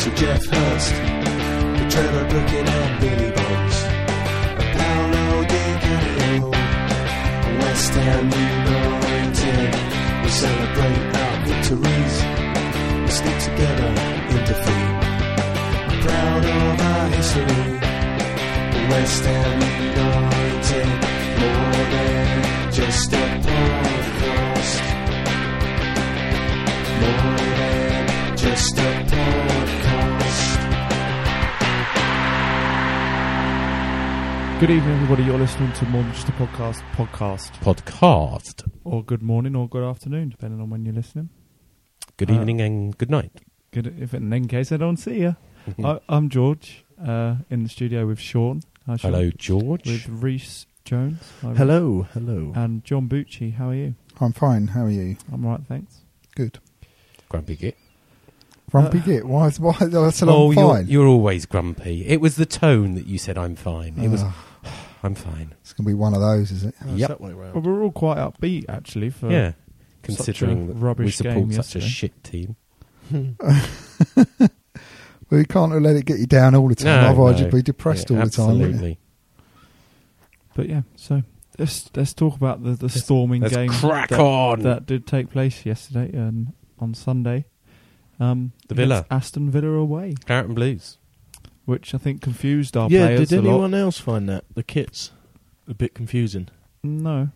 Sir Geoff Hurst, the Trevor Brooking and Billy Bonds, and Paolo Di Canio, West Ham United. We celebrate our victories, we stick together in defeat. I'm proud of our history, West Ham United, more than just a podcast. More than just a Good evening, everybody. You're listening to More Than Just a Podcast podcast. podcast. Or good morning or good afternoon, depending on when you're listening. Good Uh, evening and good night. Good if in, in case I don't see you. I, I'm George, uh, in the studio with Sean. Hi, Sean. Hello, George. With Reese Jones. Hi, Reece. Hello, hello. And John Bucci. How are you? I'm fine. How are you? I'm right, thanks. Good. Grumpy git. Grumpy Uh, Git. Why? Why? I said oh, I'm you're, fine. you're always grumpy. It was the tone that you said I'm fine. It was Ugh, I'm fine. it's going to be one of those, is it? Oh, Yep. that way round. Well, we're all quite upbeat, actually, for yeah. such Considering a that we rubbish support game such a shit team. Well, you can't let it get you down all the time. No, Otherwise, no. you'd be depressed Yeah, all the time. Absolutely. But yeah, so let's let's talk about the, the storming Let's game crack that, on. that did take place yesterday and on Sunday. Um, The Villa. Aston Villa away, Claret and Blues. Which I think confused our yeah, players did a lot. anyone else find that the kits a bit confusing? No,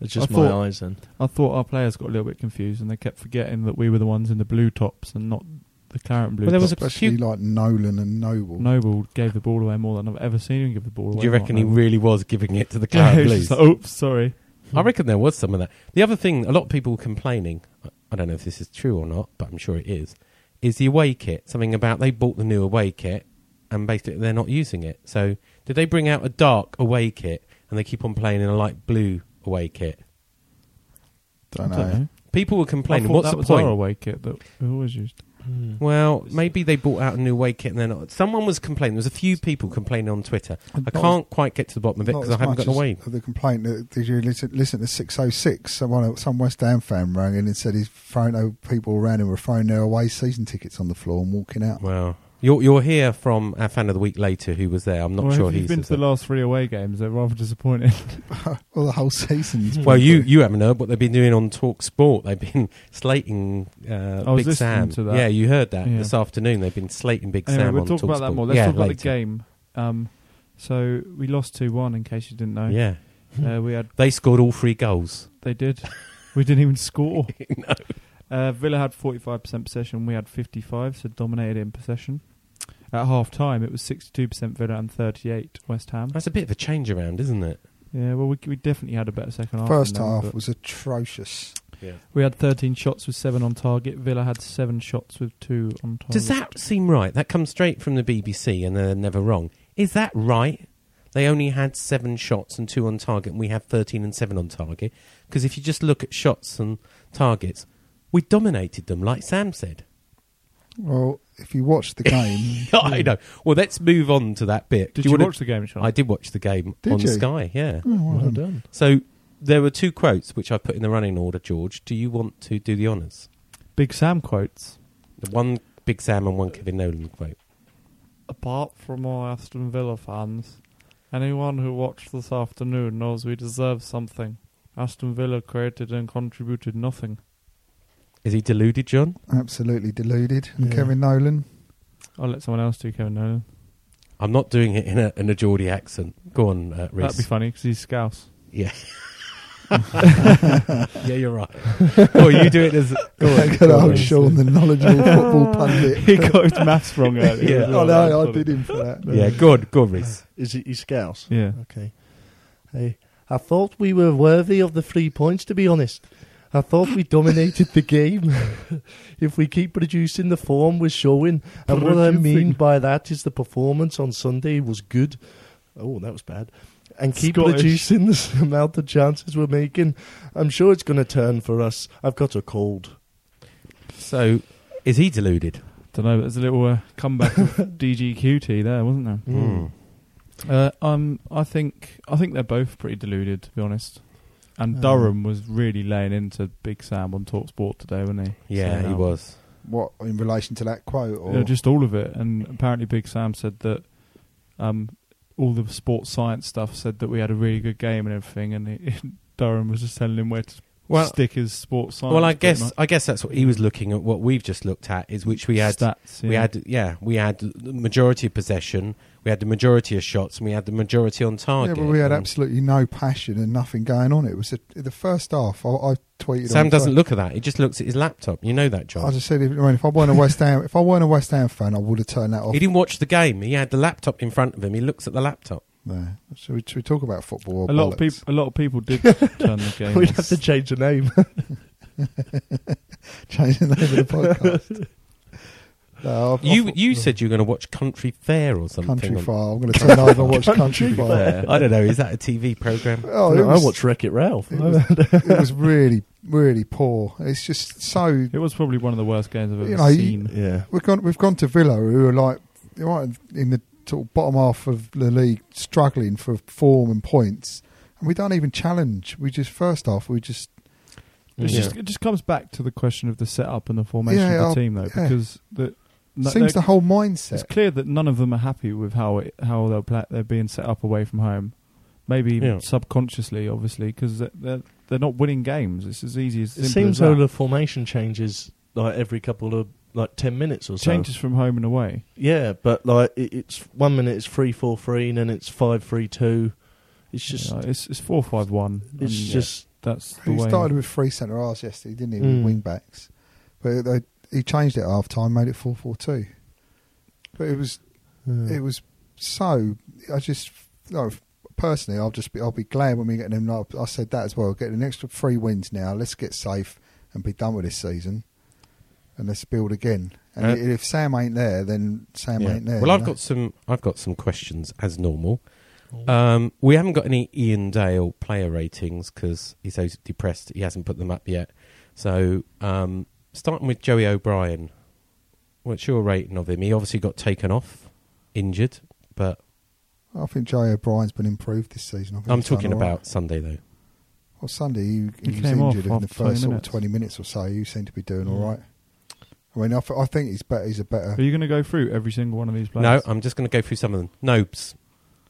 It's just I my thought- eyes then. I thought our players got a little bit confused and they kept forgetting that we were the ones in the blue tops and not the claret and blue. Well, there was tops. a Especially few- like Nolan and Noble. Noble gave the ball away more than I've ever seen him give the ball away. Do you reckon he Noble. really was giving it to the Yeah, Claret he and was Blues? just like, Oops, sorry. I reckon there was some of that. The other thing, a lot of people were complaining, I- I don't know if this is true or not, but I'm sure it is, is the away kit. Something about they bought the new away kit and basically they're not using it. So did they bring out a dark away kit and they keep on playing in a light blue away kit? Don't I know. don't know. People were complaining, thought what's that the was point? our away kit that we always used. Hmm. Well, maybe they bought out a new away kit and they're not. Someone was complaining. There was a few people complaining on Twitter. I Not can't quite get to the bottom of it Not because I as haven't much got as away. The complaint that did you listen, listen to 606? Someone, some West Ham fan rang in and said he's throwing over people around him were throwing their away season tickets on the floor and walking out. Well, you'll, you'll hear from our fan of the week later who was there. I'm not well, sure if you've he's been to the last three away games. They're rather disappointing. well, the whole season's Well, you you haven't heard what they've been doing on Talk Sport. They've been slating uh, I was Big Sam. to that. Yeah, you heard that Yeah. this afternoon. They've been slating Big anyway, Sam we'll on talk Talk about that Sport. more. Let's yeah, talk about later. the game. Um, so we lost two one. In case you didn't know, Yeah, uh, we had they scored all three goals. they did. we didn't even score. no. Uh, Villa had forty five percent possession. We had fifty five, so dominated in possession. At half time, it was sixty two percent Villa and thirty eight West Ham. That's a bit of a change around, isn't it? Yeah, well, we, we definitely had a better second half. First than them, half but was atrocious. Yeah. we had thirteen shots with seven on target. Villa had seven shots with two on target. Does that seem right? That comes straight from the BBC, and they're never wrong. Is that right? They only had seven shots and two on target, and we have thirteen and seven on target. Because if you just look at shots and targets, we dominated them, like Sam said. Well, if you watch the game, I know. Well, let's move on to that bit. Did Do you, wanna- watch the game, Sean? I did watch the game Did on you? Sky. Yeah. Oh, well Well done. done. So there were two quotes which I put in the running order. George, do you want to do the honours? Big Sam quotes. The one Big Sam and one Kevin Nolan quote. Apart from all Aston Villa fans, anyone who watched this afternoon knows we deserve something. Aston Villa created and contributed nothing. Is he deluded, John? Absolutely deluded. And Yeah. Kevin Nolan. I'll let someone else do Kevin Nolan. I'm not doing it in a in a Geordie accent. Go on, uh, Reese. That'd be funny because he's Scouse. Yeah. yeah, you're right. Well, you do it as. Go on, Good go on, old Reese. Sean, the knowledgeable football pundit. he got his maths wrong earlier. Yeah. as well. Oh That's no, I funny. did him for that. Yeah, good, good, Reese. Is it you Scouse? Yeah. Okay. Hey, I thought we were worthy of the three points, to be honest. I thought we dominated the game. if we keep producing the form we're showing, and what I mean by that is the performance on Sunday was good. Oh, that was bad. And keep Scottish. producing the amount of chances we're making. I'm sure it's going to turn for us. I've got a cold. So, is he deluded? Don't know. There's a little uh, comeback of DGQT there, wasn't there? Hmm. Uh, um, I think I think they're both pretty deluded, to be honest. And Um, Durham was really laying into Big Sam on Talk Sport today, wasn't he? Yeah, Saying he how- was. What in relation to that quote? Or Yeah, just all of it. And apparently, Big Sam said that um, all the sports science stuff said that we had a really good game and everything. And he, Durham was just telling him where to Well, stick his sports science. well, I guess much. I guess that's what he was looking at. What we've just looked at is which we had. stats. We yeah. had yeah, we had the majority of possession. We had the majority of shots, and we had the majority on target. yeah, but we had um, absolutely no passion and nothing going on. It was a, the first half. I, I tweeted. Sam doesn't Twitter- look at that. He just looks at his laptop. You know that, John. I just said, if, I mean, if I weren't a West Ham, if I weren't a West Ham fan, I would have turned that off. He didn't watch the game. He had the laptop in front of him. He looks at the laptop. No. Should, we, should we talk about football? Or a lot of people. A lot of people did turn the game. We'd have to change the name. change the name of the podcast. No, I've- You I've- you said you were going to watch Country Fair or something. Country on- Fire. I'm going to turn over and watch Country Country Fire. I don't know. Is that a TV program? Oh, it I was, watched Wreck It Ralph. It was, it was really, really poor. It's just so. It was probably one of the worst games I've ever You know, you- seen. yeah. We've gone. We've gone to Villa, who are like right in the sort of bottom half of the league, struggling for form and points, and we don't even challenge. We just first half, we just It's Yeah. just, it just comes back to the question of the setup and the formation Yeah, of the I'll- team, though, yeah. because the, no, seems the whole mindset. it's clear that none of them are happy with how it, how they're pla they're being set up away from home. Maybe Yeah. subconsciously, obviously, because they're, they're they're not winning games. It's as easy as It simple seems as though that. the formation changes like every couple of like ten minutes or so. changes from home and away. Yeah, but like it, it's one minute it's three four three, and then it's five three two. It's just You know, it's it's four five one. it's just that's the He way. started with three centre halves yesterday, didn't he? Mm. With wing backs, but they, he changed it at half time, made it four four two. But it was uh, it was so. I just no, personally, I'll just be I'll be glad when we get them. like, I said that as well. Get an extra three wins now. Let's get safe and be done with this season, and let's build again. And Uh, if Sam ain't there, then Sam Yeah. ain't there. Well, I've know? got some. I've got some questions as normal. Um, we haven't got any Ian Dale player ratings because he's so depressed he hasn't put them up yet. So, um, starting with Joey O'Brien, what's your rating of him? He obviously got taken off, injured, but I think Joey O'Brien's been improved this season. I I'm talking all right. about Sunday though. Well, Sunday he, he, He was came off injured in the after 20 first sort of twenty minutes or so. You seem to be doing Mm. all right. I mean, I, th- I think he's better. He's a better. Are you going to go through every single one of these players? No, I'm just going to go through some of them. Nobes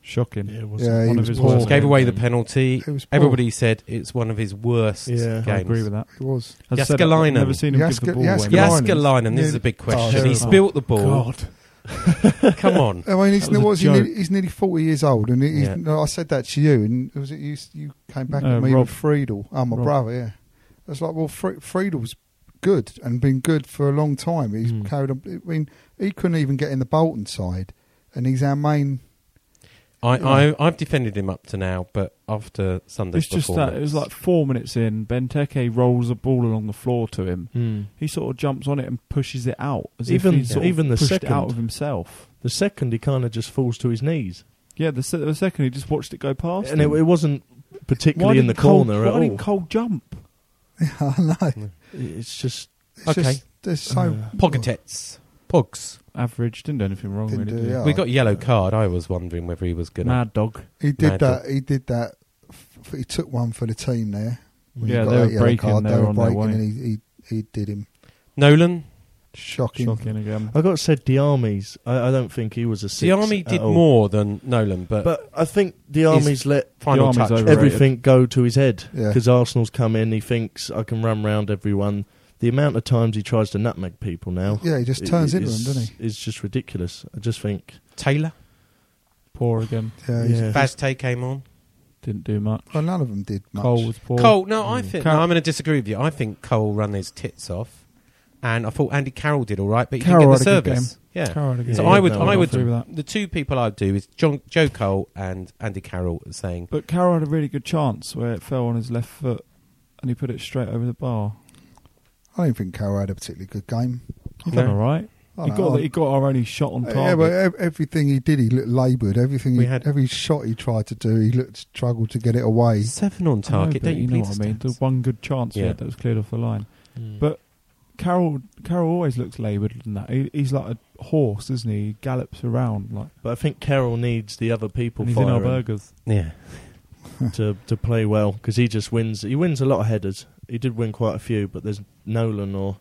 shocking. yeah, it was Yeah, he one was of his poor. worst gave away the penalty. It was poor. Everybody said it's one of his worst Yeah. games. I agree with that. He was. As I said, Jääskeläinen. I've never seen him give the ball Jääskeläinen. away. Yeah. Jääskeläinen, this is a big Oh, question. he terrible. spilt the ball. God. Come on. I mean, he's, That was a was he, joke. nearly, he's nearly 40 years old, and he's, Yeah. no, I said that to you, and was it you? You came back Uh, at me Rob. with Friedel. Oh, my Rob. brother, yeah. It's like, well, Fr- Friedel's good and been good for a long time. He's Mm. carried on. I mean, he couldn't even get in the Bolton side, and he's our main. I, Yeah. I, I've defended him up to now, but after Sunday's It's just that it was like four minutes in. Benteke rolls a ball along the floor to him. Hmm. He sort of jumps on it and pushes it out, as Even- if he sort of even the second- it out of himself. The second he kind of just falls to his knees, Yeah, the, se- the second he just watched it go past, and it, him. it wasn't Why particularly in the Cole- corner why at all. Why didn't Cole jump? I know. It's just It's Okay. just, there's so. Uh, Pogatetz. Pogs. Average, didn't do anything wrong. Didn't really, do, did he? yeah. We got a yellow card. I was wondering whether he was going to. Mad dog. He did Mad that. He did that. f- He took one for the team there. when he Yeah, got they that were yellow breaking, Card. they They were were on their breaking, way. and he, he he did him Nolan. Shocking. Shocking again. I got to say, Diamé's. I, I don't think he was a six. Diamé at did all. more than Nolan, but, but I think Diamé's let final Diamé's touch. overrated. everything go to his head Yeah. because Arsenal's come in. He thinks I can run round everyone. the amount of times he tries to nutmeg people now. Yeah, he just turns into them, doesn't he? It's just ridiculous. I just think. Taylor, Poor again. Yeah, he's- Yeah. Vaz Tê came on. Didn't do much. Well, none of them did much. Cole was poor. Cole, no, I mm. think Car- no, I'm going to disagree with you. I think Cole run his tits off, and I thought Andy Carroll did all right, but he Carroll didn't get the a good service. Yeah. Carroll had a good So game. I would, No, I I'm would, through with that. the two people I'd do is John, Joe Cole and Andy Carroll saying, But Carroll had a really good chance where it fell on his left foot and he put it straight over the bar. I don't think Carroll had a particularly good game. He done No. all right. I He don't got, the, he got our only shot on Yeah, target. but ev- everything he did, he looked laboured. Everything, We he, had- every shot he tried to do, he looked struggled to get it away. seven on I know, target. but don't you, you know please, what I mean? The stats? one good chance we Yeah. had that was cleared off the line. Mm. But Carroll, Carroll always looks laboured than that. He, he's like a horse, isn't he? He gallops around like. But I think Carroll needs the other people And he's in our burgers. Yeah. to to play well because he just wins. He wins a lot of headers. He did win quite a few, but there's Nolan or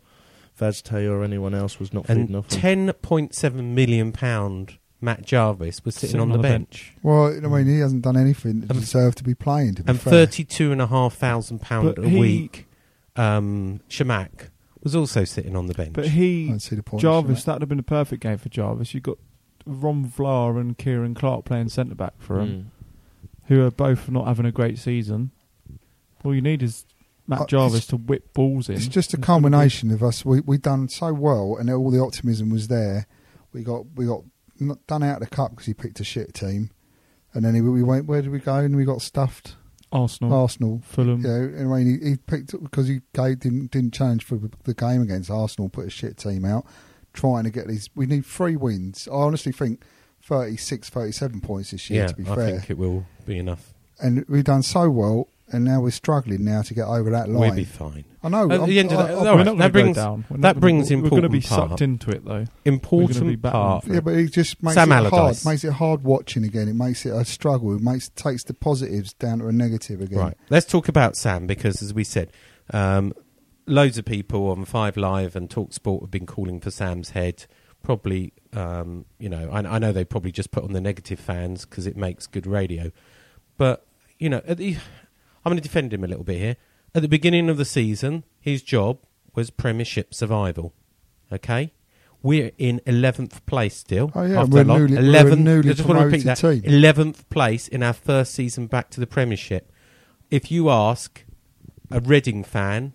Vaz Tê or anyone else was not feeding And off ten point seven million pound Matt Jarvis was sitting, on, the, bench, Well, I mean, he hasn't done anything to And- deserve to be playing. To be and fair. thirty-two and a half thousand pound But a he- week. Um, Chamakh was also sitting on the bench. But he, don't see the point. Jarvis, that would have been a perfect game for Jarvis. You've got Ron Vlaar and Ciaran Clark playing centre back for him, Mm. who are both not having a great season. All you need is Matt Uh, Jarvis it's- to whip balls in. It's just a It's combination of us. We we done so well, and all the optimism was there. We got we got not done out of the cup because he picked a shit team, and then he, we went. Where did we go? And we got stuffed. Arsenal, Arsenal. Fulham. Yeah, and I mean, he, he picked because he gave, didn't didn't challenge for the game against Arsenal. Put a shit team out, trying to get these. We need three wins. I honestly think 36, 37 points this year. yeah, to be I fair, think it will be enough. and we've done so well, and now we're struggling now to get over that line. We'll be fine. I know. At I'm- the end of I- the- I- all We're not that going to brings- go down. We're not that gonna- brings We're going to be important part. sucked into it though. Important be part. Yeah, but it just makes Sam it Allardyce. hard. Makes it hard watching again. It makes it a struggle. It makes takes the positives down to a negative again. Right. Let's talk about Sam because, as we said, um, loads of people on Five Live and Talk Sport have been calling for Sam's head. Probably, um, you know, I, I know they probably just put on the negative fans because it makes good radio. But you know, at the, I'm going to defend him a little bit here. At the beginning of the season, his job was Premiership survival. Okay. We're in eleventh place still. Oh, yeah, we're newly- we're 11th newly I just want to repeat that. promoted team. Eleventh place in our first season back to the Premiership. If you ask a Reading fan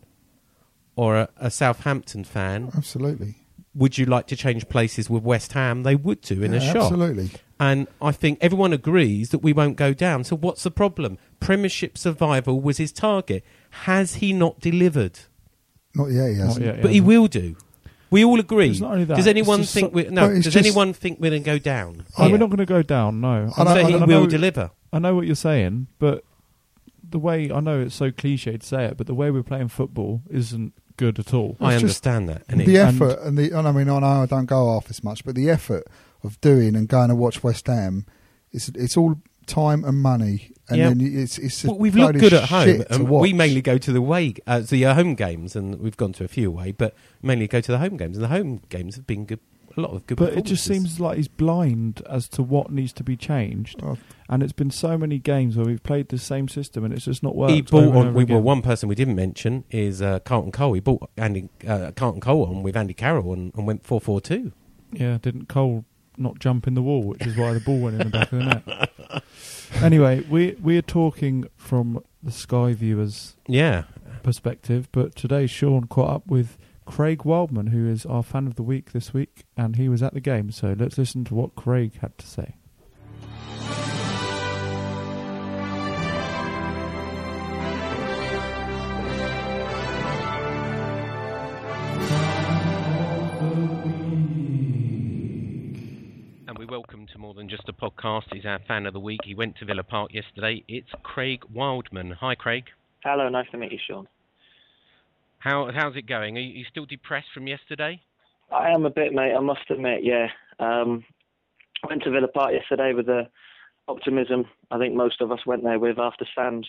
or a, a Southampton fan, Absolutely. Would you like to change places with West Ham? They would do in a Yeah, shot. Absolutely. And I think everyone agrees that we won't go down. So what's the problem? Premiership survival was his target. Has he not delivered? Not yet. He hasn't. yet, But he hasn't. will do. We all agree. It's not only that, Does anyone think so- we no? Does just, anyone think we're going to go down? Oh, here? we're not going to go down. No, I I'm know- saying he I will know- deliver. I know what you're saying, but the way I know it's so cliche to say it, but the way we're playing football isn't good at all. I It's just- understand that. And the it, effort and the. And I mean, I know I don't go half as much, but the effort of doing and going to watch West Ham, it's it's all time and money, and Yeah. then it's it's. a Well, we've load looked of good at home. shit And we mainly go to the way uh, the uh, home games, and we've gone to a few away, but mainly go to the home games. And the home games have been good. A lot of good. But it just seems like he's blind as to what needs to be changed. Oh, And it's been so many games where we've played the same system and it's just not worked. He bought over on. over We, again. well, one person we didn't mention is uh, Carlton Cole. He bought Andy uh, Carlton Cole on with Andy Carroll and, and went four four two. Yeah, didn't Cole not jump in the wall, which is why the ball went in the back of the net. Anyway, we we are talking from the Sky viewers' Yeah, perspective, but today Sean caught up with Craig Wildman, who is our fan of the week this week, and he was at the game. So let's listen to what Craig had to say. and we welcome to more than just a podcast. He's our fan of the week. He went to Villa Park yesterday. It's Craig Wildman. Hi, Craig. Hello, nice to meet you, Sean. How how's it going? Are you, still depressed from yesterday? I am a bit, mate. I must admit, yeah. Um, went to Villa Park yesterday with the optimism I think most of us went there with after Sam's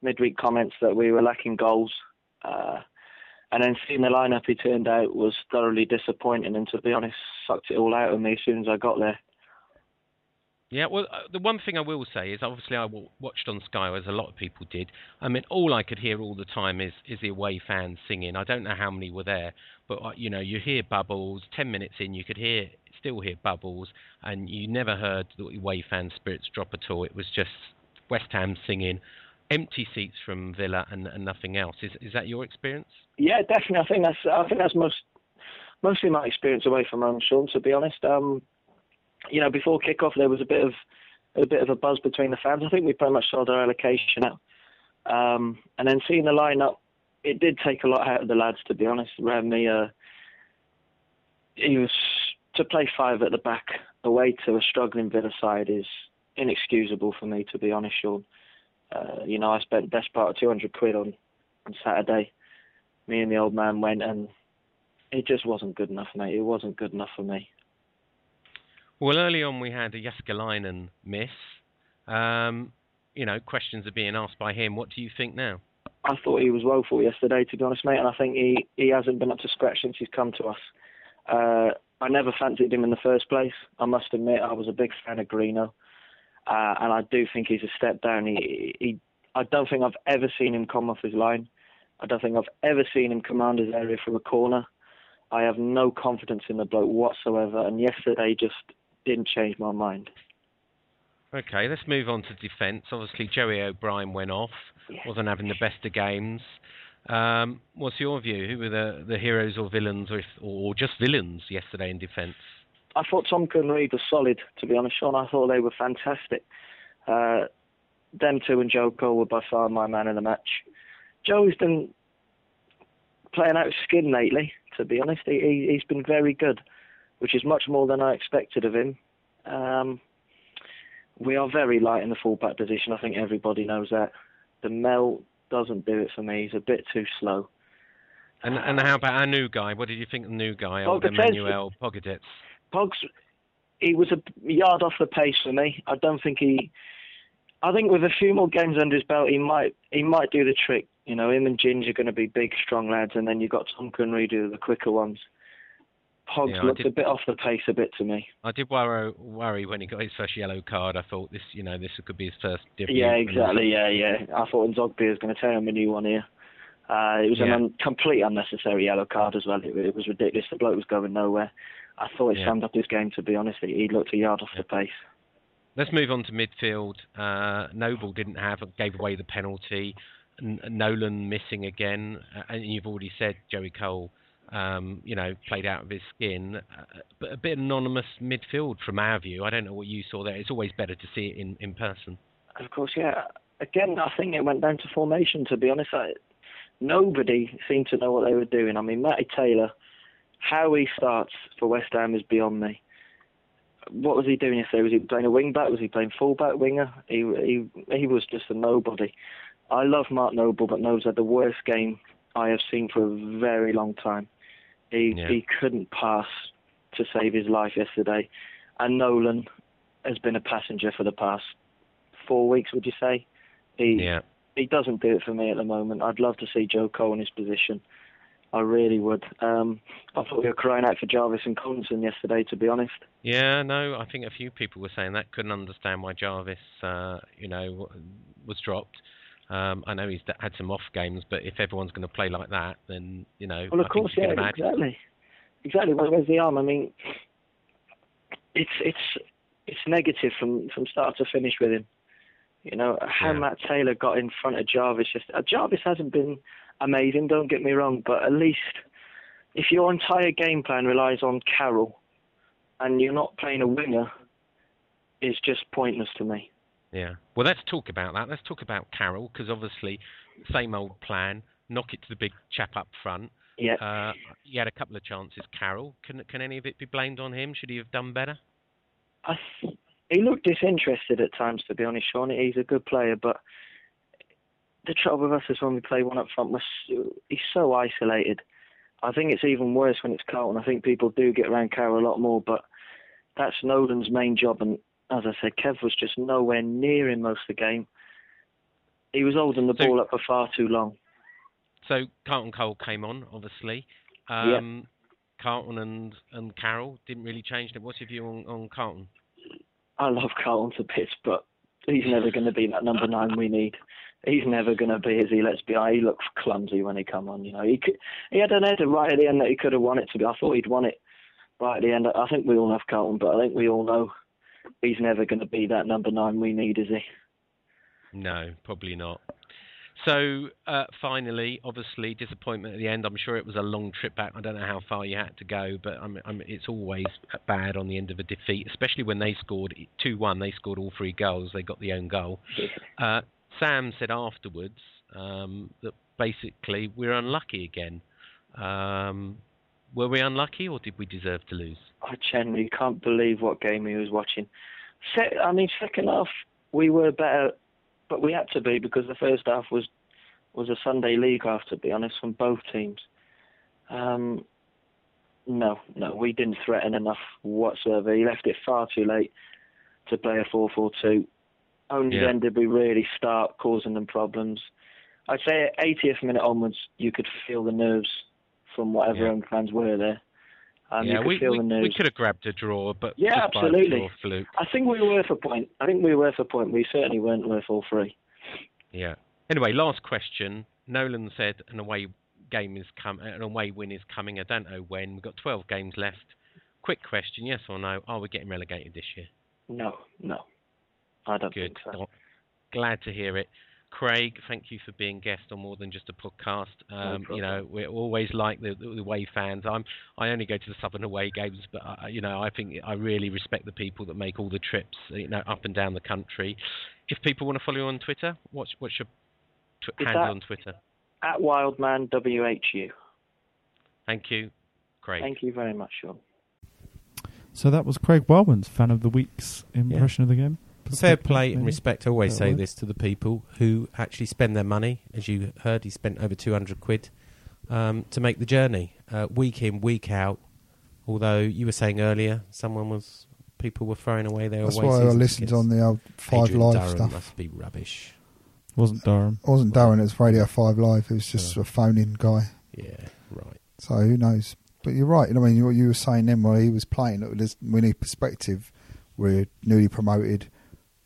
midweek comments that we were lacking goals. Uh, and then seeing the lineup he turned out was thoroughly disappointing, and to be honest, sucked it all out of me as soon as I got there. Yeah, well, uh, the one thing I will say is obviously I w- watched on Sky as a lot of people did. I mean, all I could hear all the time is is the away fans singing. I don't know how many were there, but uh, you know, you hear bubbles. Ten minutes in, you could hear still hear bubbles, and you never heard the away fan spirits drop at all. It was just West Ham singing, empty seats from Villa, and, and nothing else. Is is that your experience? Yeah, definitely. I think that's I think that's most mostly my experience away from home, Sean. To be honest, um, you know, before kickoff there was a bit of a bit of a buzz between the fans. I think we pretty much sold our allocation out, um, and then seeing the lineup, it did take a lot out of the lads. To be honest, Remy, uh, he was to play five at the back away to a struggling Villa side is inexcusable for me. To be honest, Sean. Uh, you know, I spent the best part of 200 quid on on Saturday. Me and the old man went, and it just wasn't good enough, mate. It wasn't good enough for me. Well, early on we had a Jääskeläinen miss. Um, you know, questions are being asked by him. What do you think now? I thought he was woeful yesterday, to be honest, mate, and I think he, he hasn't been up to scratch since he's come to us. Uh, I never fancied him in the first place. I must admit, I was a big fan of Greeno, uh, and I do think he's a step down. He, he, I don't think I've ever seen him come off his line. I don't think I've ever seen him command his area from a corner. I have no confidence in the bloke whatsoever, and yesterday just didn't change my mind. Okay, let's move on to defence. Obviously, Joey O'Brien went off, wasn't having the best of games. Um, what's your view? Who were the, the heroes or villains, or, if, or just villains yesterday in defence? I thought Tomkins Reid was solid, to be honest, Sean. I thought they were fantastic. Uh, them two and Joe Cole were by far my man of the match. Joe's been playing out his skin lately, to be honest. He, he, he's been very good, which is much more than I expected of him. Um, we are very light in the fullback position. I think everybody knows that. Demel doesn't do it for me. He's a bit too slow. And and how about our new guy? What did you think of the new guy, Pogatetz. Emmanuel Pogatetz? Pogs, he was a yard off the pace for me. I don't think he. I think with a few more games under his belt, he might he might do the trick. You know, him and Ginge are going to be big, strong lads, and then you've got Tom Conry do the quicker ones. Pogs Yeah, looked did- a bit off the pace a bit to me. I did worry, worry when he got his first yellow card. I thought this, you know, this could be his first. Yeah, exactly. Yeah, yeah. I thought N'Zogbia was going to tear him a new one here. Uh, it was an Yeah. un- complete unnecessary yellow card as well. It, it was ridiculous. The bloke was going nowhere. I thought he Yeah. summed up his game. To be honest, he, looked a yard off the pace. Let's move on to midfield. Uh, Noble didn't have, gave away the penalty. N- Nolan missing again, uh, and you've already said Joey Cole, um, you know, played out of his skin. Uh, but a bit anonymous midfield from our view. I don't know what you saw there. It's always better to see it in, in person. Of course, yeah. Again, I think it went down to formation. To be honest, I, nobody seemed to know what they were doing. I mean, Matty Taylor, how he starts for West Ham is beyond me. What was he doing yesterday? Was he playing a wing back? Was he playing full back winger? He he he was just a nobody. I love Mark Noble, but Noble's had the worst game I have seen for a very long time. He Yeah. he couldn't pass to save his life yesterday, and Nolan has been a passenger for the past four weeks. Would you say? He Yeah. he doesn't do it for me at the moment. I'd love to see Joe Cole in his position. I really would. Um, I thought we were crying out for Jarvis and Collison yesterday, to be honest. Yeah, no, I think a few people were saying that. Couldn't understand why Jarvis, uh, you know, was dropped. Um, I know he's had some off games, but if everyone's going to play like that, then you know, Well, of I course, yeah, exactly, exactly. Where, where's the arm? I mean, it's it's it's negative from from start to finish with him. You know how Yeah. Matt Taylor got in front of Jarvis. Just uh, Jarvis hasn't been amazing. Don't get me wrong, but at least if your entire game plan relies on Carroll and you're not playing a winger, it's just pointless to me. Yeah. Well, let's talk about that. Let's talk about Carroll because obviously, same old plan. Knock it to the big chap up front. Yeah. Uh, he had a couple of chances. Carroll. Can can any of it be blamed on him? Should he have done better? I th- he looked disinterested at times, to be honest, Sean. He's a good player, but the trouble with us is when we play one up front, he's so isolated. I think it's even worse when it's Carlton. I think people do get around Carroll a lot more, but that's Nolan's main job. And as I said, Kev was just nowhere near him most of the game. He was holding the So- ball up for far too long. So Carlton Cole came on, obviously. Yeah. Um, Carlton and, and Carroll didn't really change it. What's your view on, on Carlton? I love Carlton to bits, but he's never going to be that number nine we need. He's never going to be, is he? Let's be honest. He looks clumsy when he come on. You know, he could, he had an header right at the end that he could have won it. To be, I thought he'd won it right at the end. I think we all love Carlton, but I think we all know he's never going to be that number nine we need, is he? No, probably not. So uh, finally, obviously, disappointment at the end. I'm sure it was a long trip back. I don't know how far you had to go, but I'm, I'm, it's always bad on the end of a defeat, especially when they scored 2-1. They scored all three goals. They got the own goal. Uh, Sam said afterwards um, that basically we're unlucky again. Um, were we unlucky, or did we deserve to lose? I genuinely can't believe what game he was watching. Se- I mean, second half we were better, but we had to be because the first half was was a Sunday league half, to be honest, from both teams. Um, no, no, we didn't threaten enough whatsoever. He left it far too late to play a 4-4-2. Only Yeah. then did we really start causing them problems. I'd say at 80th minute onwards, you could feel the nerves from whatever Yeah. home fans were there. Um, yeah, we, feel we, we could have grabbed a draw, but Yeah, absolutely. fluke. I think we were worth a point. I think we were worth a point. We certainly weren't worth all three. Yeah. Anyway, last question. Nolan said an away game is come, an away win is coming. I don't know when. We've got 12 games left. Quick question: Yes or no? Are we getting relegated this year? No, no. I don't Good. think so. Glad to hear it. Craig, thank you for being guest on more than just a podcast. Um, you know, we're always like the, the away fans. I'm I only go to the Southern away games, but I, you know, I think I really respect the people that make all the trips, you know, up and down the country. If people want to follow you on Twitter, what's what's your tw- Is handle that- on Twitter? At Wildman WHU. Thank you, Craig. Thank you very much, Sean. So that was Craig Wildman's fan of the week's impression of the game. Fair play and respect. I always Fair say word. this to the people who actually spend their money. As you heard, he spent over 200 quid um, to make the journey, uh, week in, week out. Although you were saying earlier, someone was, people were throwing away their That's why I listened tickets. on the old Five Adrian Live Durham stuff. must be rubbish. Wasn't Durham. It wasn't Darren, it was Radio 5 Live. It was just Oh. a phone in guy. Yeah, right. So who knows? But you're right. I mean, what you were saying then while he was playing, it was, we need perspective. We're newly promoted.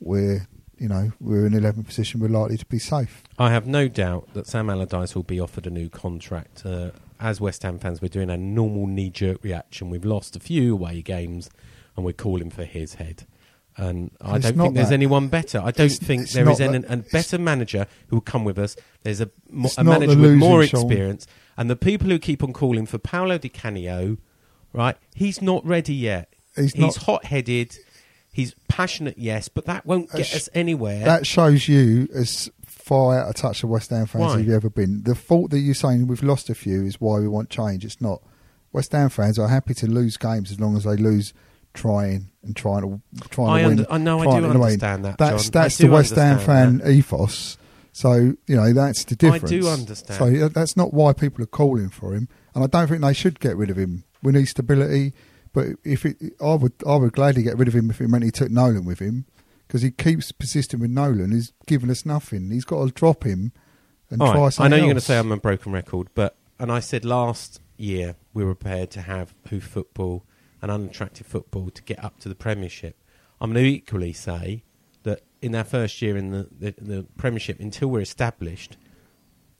We're, you know, we're in 11th position. We're likely to be safe. I have no doubt that Sam Allardyce will be offered a new contract. Uh, as West Ham fans, we're doing a normal knee jerk reaction. We've lost a few away games and we're calling for his head. And I don't think there's that. anyone better. I don't It's- think it's there is an, that. a better manager who will come with us. There's a, mo- a manager with more Sean. experience. And the people who keep on calling for Paolo Di Canio, right, he's not ready yet. He's He's, not- hot headed. He's passionate, yes, but that won't get That's- us anywhere. That shows you as far out of touch of West Ham fans as you've ever been. The fault that you're saying we've lost a few is why we want change. It's not. West Ham fans are happy to lose games as long as they lose trying and trying to trying I to win. I know, I do to win. understand that, That's John. That's the West Ham fan understand ethos. So you know that's the difference. I do understand. So that's not why people are calling for him, and I don't think they should get rid of him. We need stability, but if it, I would, I would gladly get rid of him if it meant he took Nolan with him, because he keeps persisting with Nolan. He's giving us nothing. He's got to drop him and All try right, I know you're going to say I'm a broken record, but and I said last year we were prepared to have hoof football and unattractive football to get up to the Premiership. I'm going to equally say that in our first year in the, the, the Premiership, until we're established,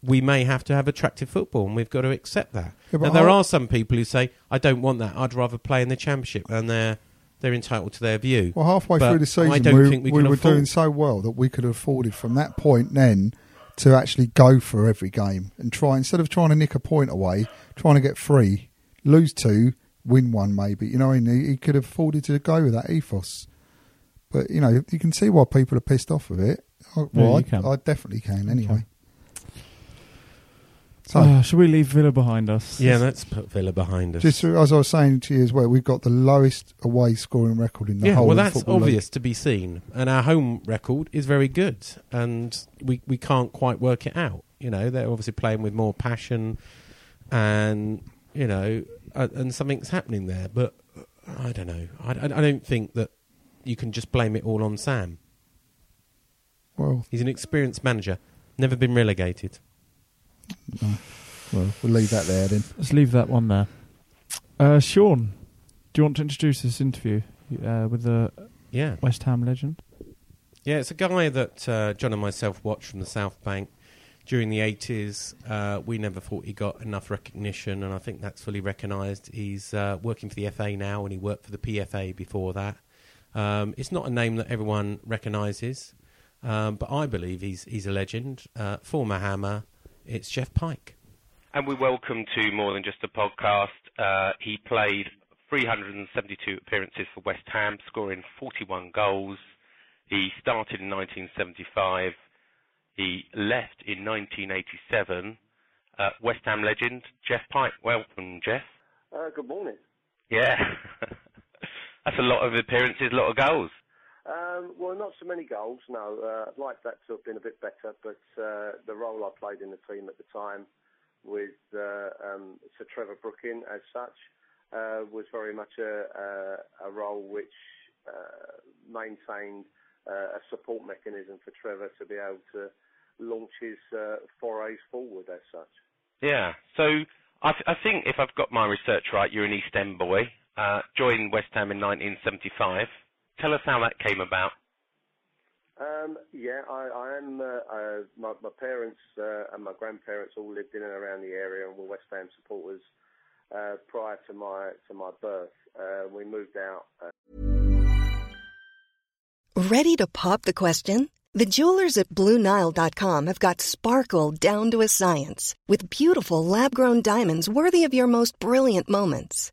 we may have to have attractive football, and we've got to accept that. Yeah, now, there I- are some people who say, "I don't want that. I'd rather play in the Championship," and they're they're entitled to their view. Well, halfway But through the season, I don't we, think we, we were afford- doing so well that we could have afforded from that point then to actually go for every game and try instead of trying to nick a point away, trying to get three, lose two, win one maybe. You know, what I mean? he, he could have afforded to go with that ethos. But you know, you can see why people are pissed off with it. I, Yeah, well, you I, can. I definitely can You anyway. Can. So, Ah, shall we leave Villa behind us? Yeah, let's put Villa behind us. just as I was saying to you as well, we've got the lowest away scoring record in the yeah, whole well, of that's Football League. obvious to be seen, and our home record is very good, and we we can't quite work it out. You know, they're obviously playing with more passion, and you know, uh, and something's happening there. But uh, I don't know. I, I, I don't think that you can just blame it all on Sam. Well, He's an experienced manager, never been relegated. Well, we'll leave that there then. Let's leave that one there. Uh, Sean, do you want to introduce this interview uh, with the Yeah. West Ham legend. Yeah, it's a guy that uh, John and myself watched from the South Bank during the 80s. Uh, we never thought he got enough recognition, and I think that's fully recognised. He's uh, working for the FA now, and he worked for the PFA before that. Um, it's not a name that everyone recognises, um, but I believe he's, he's a legend. Uh, former Hammer, it's Jeff Pike. And we welcome to More Than Just a Podcast. Uh, he played 372 appearances for West Ham, scoring 41 goals. He started in 1975. He left in 1987. Uh, West Ham legend Jeff Pike. Welcome, Jeff. Uh, good morning. Yeah, that's a lot of appearances, a lot of goals. Um, well, not so many goals, no. Uh, I'd like that to have been a bit better, but uh, the role I played in the team at the time with uh, um, Sir Trevor Brooking as such uh, was very much a, a, a role which uh, maintained uh, a support mechanism for Trevor to be able to launch his uh, forays forward as such. Yeah. So I, th- I think if I've got my research right, you're an East End boy. Uh, joined West Ham in 1975. Tell us how that came about. Um, yeah, I, I am. Uh, uh, my, my parents uh, and my grandparents all lived in and around the area and were West Ham supporters uh, prior to my to my birth. Uh, we moved out. Uh, Ready to pop the question? The jewelers at BlueNile.com have got sparkle down to a science with beautiful lab grown diamonds worthy of your most brilliant moments.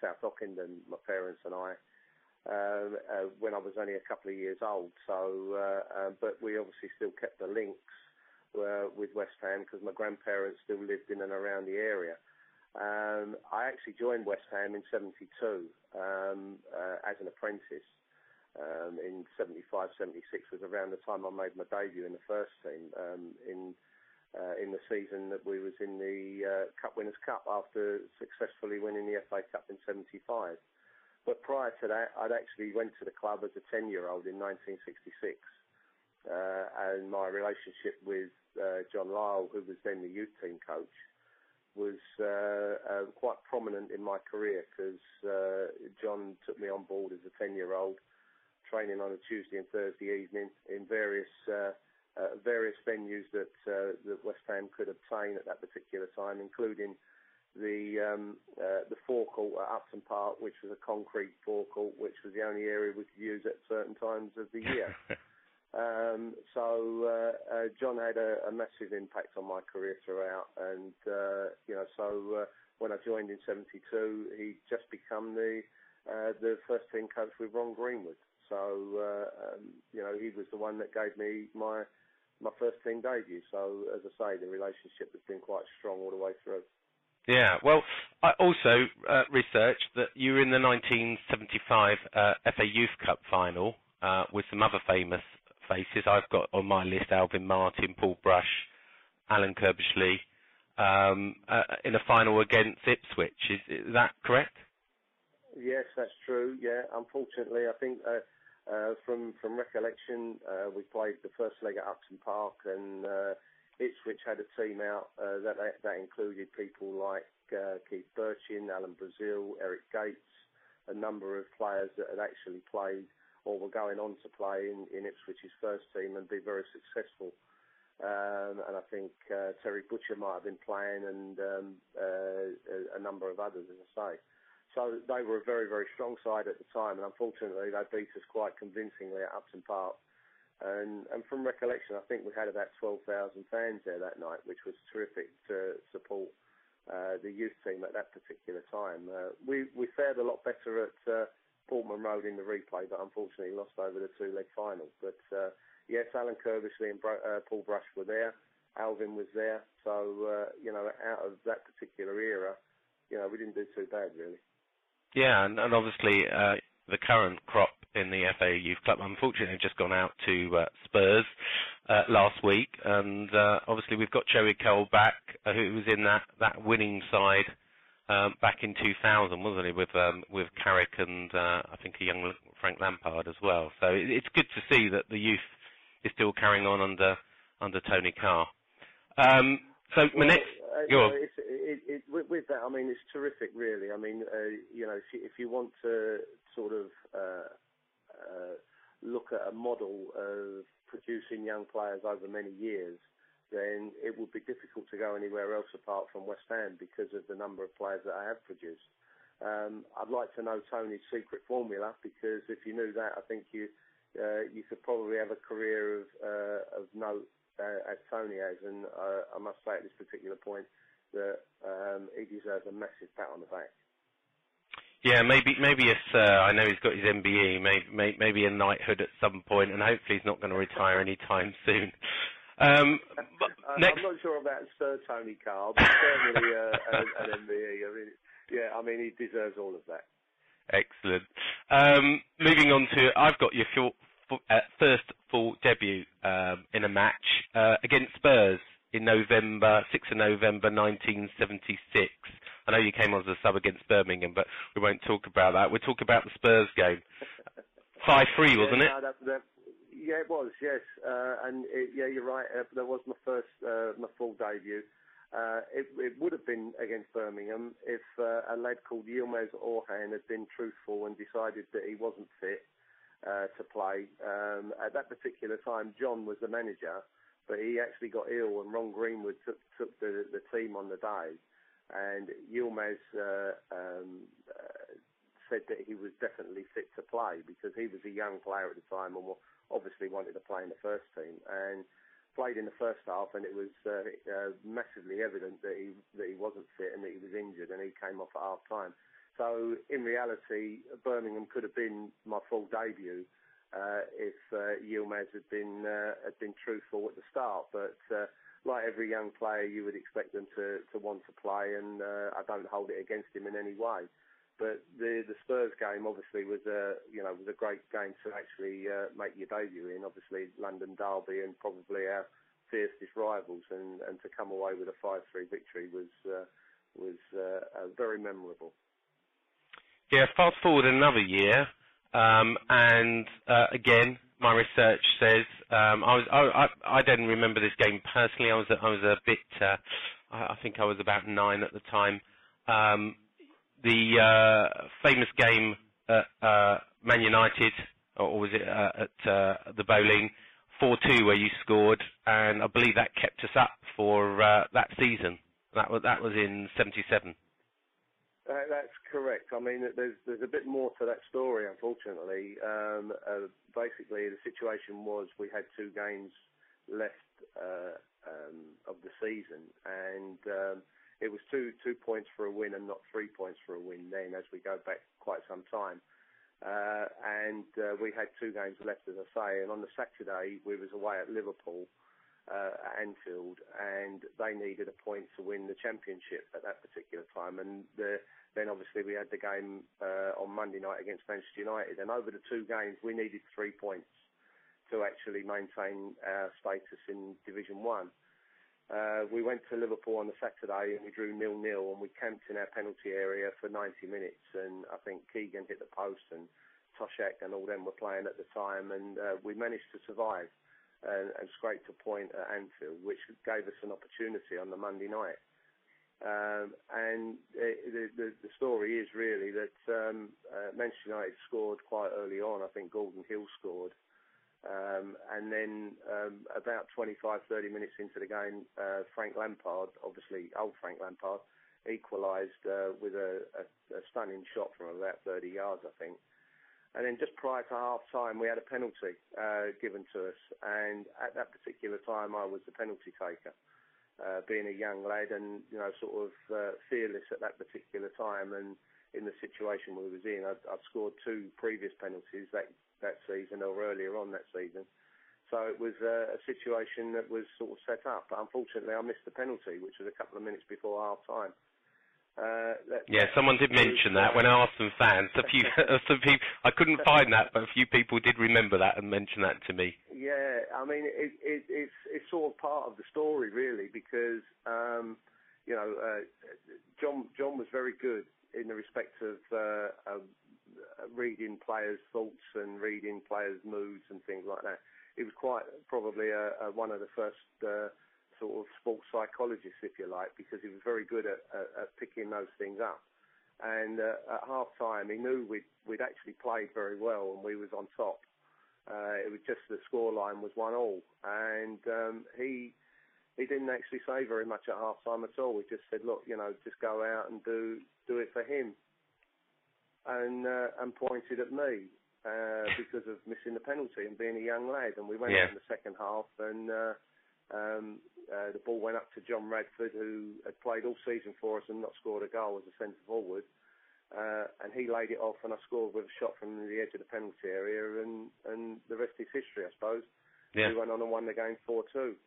South Ockendon, my parents and I, um, uh, when I was only a couple of years old. So, uh, uh, but we obviously still kept the links uh, with West Ham because my grandparents still lived in and around the area. Um, I actually joined West Ham in '72 um, uh, as an apprentice. Um, in '75, '76 was around the time I made my debut in the first team. Um, in uh, in the season that we was in the uh, Cup Winners' Cup after successfully winning the FA Cup in '75. But prior to that, I'd actually went to the club as a 10-year-old in 1966, uh, and my relationship with uh, John Lyall, who was then the youth team coach, was uh, uh, quite prominent in my career because uh, John took me on board as a 10-year-old, training on a Tuesday and Thursday evening in various uh, uh, various venues that uh, that West Ham could obtain at that particular time, including the um, uh, the forecourt at Upton Park, which was a concrete forecourt, which was the only area we could use at certain times of the year. um, so uh, uh, John had a, a massive impact on my career throughout, and uh, you know, so uh, when I joined in '72, he'd just become the uh, the first team coach with Ron Greenwood. So uh, um, you know, he was the one that gave me my my first team debut. So as I say, the relationship has been quite strong all the way through. Yeah. Well, I also uh, researched that you were in the 1975 uh, FA Youth Cup final uh, with some other famous faces. I've got on my list Alvin Martin, Paul Brush, Alan Curbishley, um, uh, in a final against Ipswich. Is, is that correct? Yes, that's true. Yeah, unfortunately, I think uh, from from recollection, uh, we played the first leg at Upton Park, and uh, Ipswich had a team out uh, that that included people like uh, Keith Bertschin, Alan Brazil, Eric Gates, a number of players that had actually played or were going on to play in, Ipswich's first team and be very successful. Um, and I think uh, Terry Butcher might have been playing, and um, uh, a number of others, as I say. So they were a very, very strong side at the time, and unfortunately they beat us quite convincingly at Upton Park. And, and from recollection, I think we had about 12,000 fans there that night, which was terrific to support uh, the youth team at that particular time. Uh, we, we fared a lot better at uh, Portman Road in the replay, but unfortunately lost over the two-leg final. But uh, yes, Alan Curbishley and Bro- uh, Paul Brush were there. Alvin was there. So, uh, you know, out of that particular era, you know, we didn't do too bad, really. Yeah, and, and obviously uh, the current crop in the FA Youth Cup, unfortunately, just gone out to uh, Spurs uh, last week, and uh, obviously we've got Joey Cole back, uh, who was in that, that winning side um, back in 2000, wasn't he, with um, with Carrick and uh, I think a young Frank Lampard as well. So it, it's good to see that the youth is still carrying on under under Tony Carr. Um, so my next, uh, go on. It, it, it, with, with, that, I mean, it's terrific, really. I mean, uh, you know, if you, if you, want to sort of uh, uh, look at a model of producing young players over many years, then it would be difficult to go anywhere else apart from West Ham because of the number of players that I have produced. Um, I'd like to know Tony's secret formula because if you knew that, I think you uh, you could probably have a career of uh, of note uh, as Tony has, and uh, I must say at this particular point that um, he deserves a massive pat on the back. Yeah, maybe maybe a sir. I know he's got his MBE. Maybe maybe a knighthood at some point, and hopefully he's not going to retire anytime soon. Um, next... I'm not sure about Sir Tony Carr, but certainly uh, an, an MBE. I mean, yeah, I mean he deserves all of that. Excellent. Um, moving on to, I've got your uh, first full debut um, in a match uh, against Spurs in November, 6th of November 1976. I know you came on as a sub against Birmingham, but we won't talk about that. We'll talk about the Spurs game. 5-3, wasn't yeah, it? No, that, that, yeah, it was. Yes, uh, and it, yeah, you're right. Uh, that was my first, uh, my full debut. Uh, it, it, would have been against Birmingham if uh, a lad called Yilmaz Orhan had been truthful and decided that he wasn't fit uh, to play. Um, at that particular time, John was the manager, but he actually got ill, and Ron Greenwood took, took the, the team on the day. And Yilmaz uh, um, uh, said that he was definitely fit to play because he was a young player at the time and obviously wanted to play in the first team. And played in the first half, and it was uh, uh, massively evident that he that he wasn't fit and that he was injured, and he came off at half time. So in reality, Birmingham could have been my full debut uh, if uh, Yilmaz had been uh, had been truthful at the start. But uh, like every young player, you would expect them to, to want to play, and uh, I don't hold it against him in any way. But the the Spurs game obviously was a you know was a great game to actually uh, make your debut in. Obviously London derby and probably our fiercest rivals, and, and to come away with a five three victory was uh, was uh, very memorable. Yeah, fast forward another year, um, and uh, again, my research says um, I was I, I, I didn't remember this game personally. I was I was a bit uh, I, think I was about nine at the time. Um, the uh, famous game at uh, Man United, or was it uh, at uh, the Boleyn, 4-2 where you scored, and I believe that kept us up for uh, that season. That was that was in '77. Uh, that's correct. I mean, there's there's a bit more to that story, unfortunately. Um, uh, basically, the situation was we had two games left uh, um, of the season, and um, it was two two points for a win and not three points for a win then, as we go back quite some time. Uh, and uh, we had two games left, as I say. And on the Saturday, we was away at Liverpool, at Anfield, and they needed a point to win the championship at that particular time. And the, then obviously we had the game uh, on Monday night against Manchester United. And over the two games, we needed three points to actually maintain our status in Division One. Uh, we went to Liverpool on the Saturday and we drew nil-nil and we camped in our penalty area for 90 minutes and I think Keegan hit the post and Toshack and all them were playing at the time, and uh, we managed to survive and, and scraped a point at Anfield, which gave us an opportunity on the Monday night. Um, and the, the, the story is really that um, uh, Manchester United scored quite early on. I think Gordon Hill scored. Um, and then um, about 25, 30 minutes into the game, uh, Frank Lampard, obviously old Frank Lampard, equalised uh, with a, a, a stunning shot from about 30 yards, I think. And then just prior to half time, we had a penalty uh, given to us. And at that particular time, I was the penalty taker, uh, being a young lad and, you know, sort of uh, fearless at that particular time. And in the situation we was in, I'd, I'd scored two previous penalties that, that season or earlier on that season. So it was uh, a situation that was sort of set up. But unfortunately, I missed the penalty, which was a couple of minutes before half time. Uh, yeah, someone did mention that when I asked some fans. A few, some people, I couldn't find that, but a few people did remember that and mention that to me. Yeah, I mean, it, it, it's it's sort of part of the story, really, because um, you know, uh, John John was very good in the respect of uh, uh, reading players' thoughts and reading players' moods and things like that. He was quite probably a, a, one of the first uh, sort of sports psychologist, if you like, because he was very good at, at, at picking those things up. And uh, at half time, he knew we'd, we'd actually played very well and we was on top. Uh, it was just the scoreline was one all, and um, he he didn't actually say very much at half time at all. We just said, "Look, you know, just go out and do do it for him," and uh, and pointed at me uh, because of missing the penalty and being a young lad. And we went yeah. in the second half, and uh, the ball went up to John Radford, who had played all season for us and not scored a goal as a centre forward. Uh, and he laid it off, and I scored with a shot from the edge of the penalty area, and, and the rest is history, I suppose. Yeah. We went on and won the game 4-2.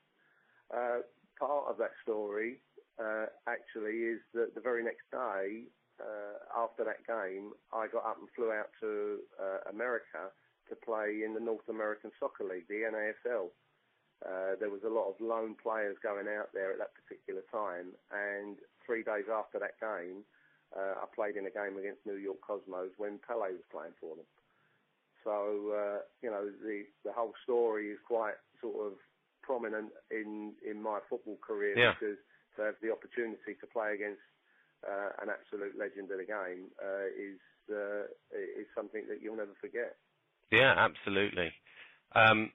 Uh, part of that story, uh, actually, is that the very next day, uh, after that game, I got up and flew out to uh, America to play in the North American Soccer League, the NASL. Uh, there was a lot of lone players going out there at that particular time, and three days after that game, uh, I played in a game against New York Cosmos when Pele was playing for them. So uh, you know the the whole story is quite sort of prominent in in my football career Yeah. because to have the opportunity to play against uh, an absolute legend of the game uh, is uh, is something that you'll never forget. Yeah, absolutely. Um,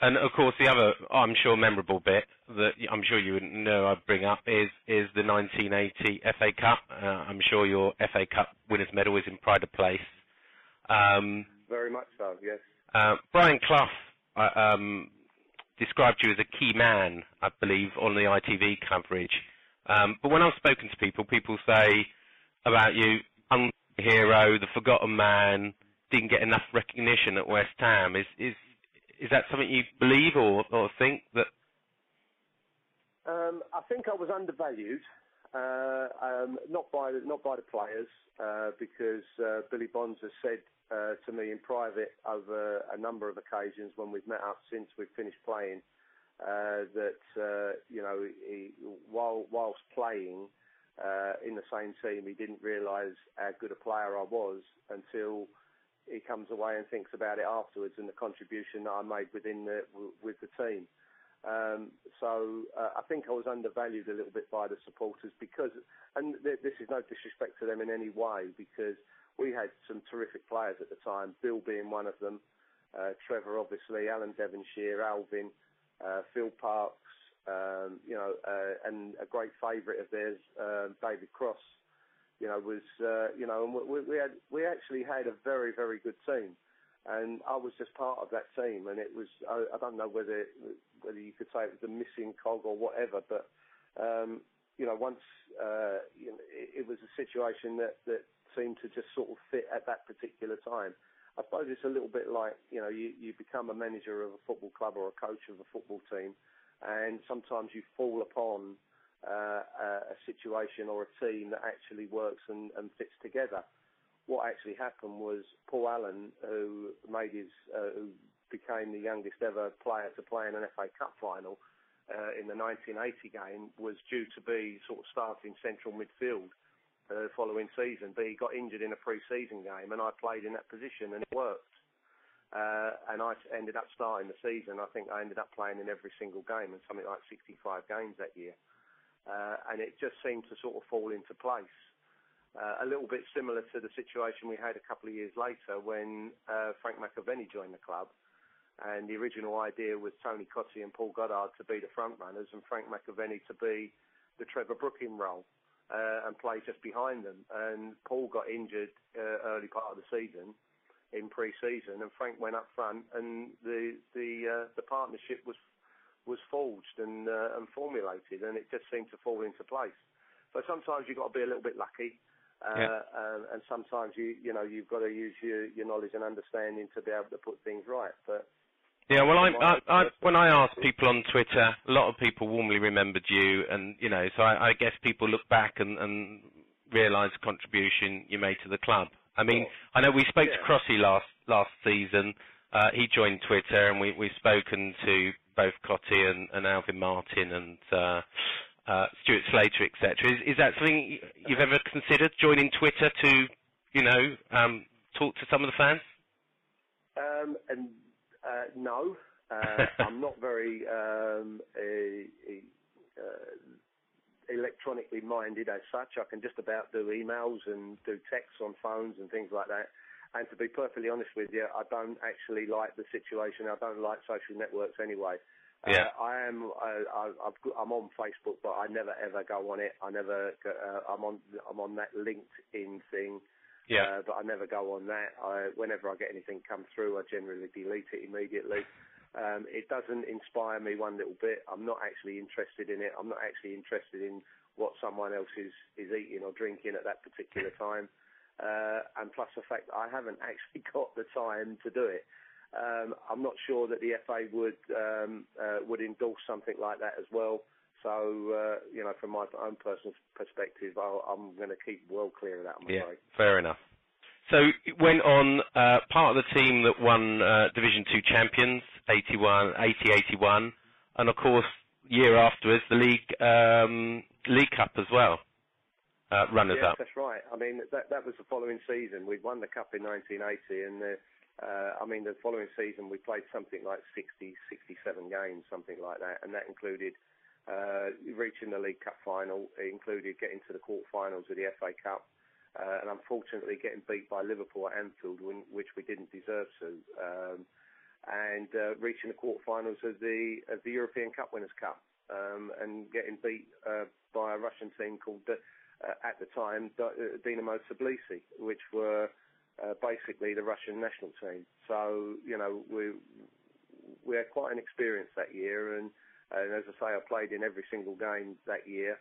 and of course, the other, I'm sure, memorable bit that I'm sure you know I'd bring up is is the 1980 FA Cup. Uh, I'm sure your FA Cup winners' medal is in pride of place. Um, Very much so, yes. uh, Brian Clough uh, um, described you as a key man, I believe, on the ITV coverage. Um, but when I've spoken to people, people say about you, hero, the forgotten man, didn't get enough recognition at West Ham. Is is is that something you believe or, or think that? Um, I think I was undervalued, uh, um, not by the, not by the players, uh, because uh, Billy Bonds has said uh, to me in private over a number of occasions when we've met up since we've finished playing uh, that uh, you know he, while whilst playing in the same team, he didn't realise how good a player I was until he comes away and thinks about it afterwards and the contribution that I made within the with the team. Um, so uh, I think I was undervalued a little bit by the supporters because, and th- this is no disrespect to them in any way, because we had some terrific players at the time. Bill being one of them, uh, Trevor obviously, Alan Devonshire, Alvin, uh, Phil Parkes, um, you know, uh, and a great favourite of theirs, uh, David Cross. You know, was uh, you know, and we, we had we actually had a very very good team, and I was just part of that team, and it was I, I don't know whether whether you could say it was a missing cog or whatever, but um, you know, once uh, you know, it, it was a situation that that seemed to just sort of fit at that particular time. I suppose it's a little bit like you know you, you become a manager of a football club or a coach of a football team, and sometimes you fall upon a situation or a team that actually works and, and fits together. What actually happened was Paul Allen, who made his, uh, who became the youngest ever player to play in an FA Cup final uh, in the 1980 game, was due to be sort of starting central midfield the following season, but he got injured in a pre-season game, and I played in that position, and it worked. Uh, and I ended up starting the season. I think I ended up playing in every single game, and something like 65 games that year. Uh, and it just seemed to sort of fall into place. Uh, a little bit similar to the situation we had a couple of years later when uh, Frank McAvenny joined the club. And the original idea was Tony Cottee and Paul Goddard to be the front runners and Frank McAvenny to be the Trevor Brooking role and play just behind them. And Paul got injured early part of the season in pre-season, and Frank went up front, and the the uh, the partnership was was forged and uh, and formulated, and it just seemed to fall into place. So sometimes you've got to be a little bit lucky, uh, Yeah. and, and sometimes you you know you've got to use your your knowledge and understanding to be able to put things right. But Yeah, well, I, I, I, when I asked people on Twitter, a lot of people warmly remembered you, and you know, so I, I guess people look back and, and realise the contribution you made to the club. I mean, I know we spoke to Crossy last last season. Uh, he joined Twitter, and we we've spoken to both Cottee and, and Alvin Martin and uh, uh, Stuart Slater, etc. Is, is that something you've ever considered joining Twitter to, you know, um, talk to some of the fans? Um, and uh, no, uh, I'm not very um, a, a, uh, electronically minded as such. I can just about do emails and do texts on phones and things like that. And to be perfectly honest with you, I don't actually like the situation. I don't like social networks anyway. Yeah. Uh, I am. I, I, I'm on Facebook, but I never ever go on it. I never. Uh, I'm on. I'm on that LinkedIn thing. Yeah. Uh, but I never go on that. I, whenever I get anything come through, I generally delete it immediately. Um, it doesn't inspire me one little bit. I'm not actually interested in it. I'm not actually interested in what someone else is, is eating or drinking at that particular time. Uh, and plus the fact that I haven't actually got the time to do it. Um, I'm not sure that the FA would um, uh, would endorse something like that as well. So uh, you know, from my own personal perspective, I'll, I'm going to keep well clear of that. I'm Yeah, afraid. fair enough. So it went on uh, part of the team that won uh, Division Two champions, 81, 80, 81, and of course, year afterwards, the league um, League Cup as well, uh, runners yes, up. that's right. I mean, that that was the following season. We'd won the cup in 1980, and the, uh, I mean, the following season we played something like 60, 67 games, something like that, and that included uh, reaching the League Cup final. It included getting to the quarterfinals of the FA Cup. Uh, and unfortunately, getting beat by Liverpool at Anfield, when, which we didn't deserve to, um, and uh, reaching the quarterfinals of the of the European Cup Winners' Cup, um, and getting beat uh, by a Russian team called at the time uh, Dinamo Tbilisi, which were uh, basically the Russian national team. So you know we we had quite an experience that year, and, and as I say, I played in every single game that year.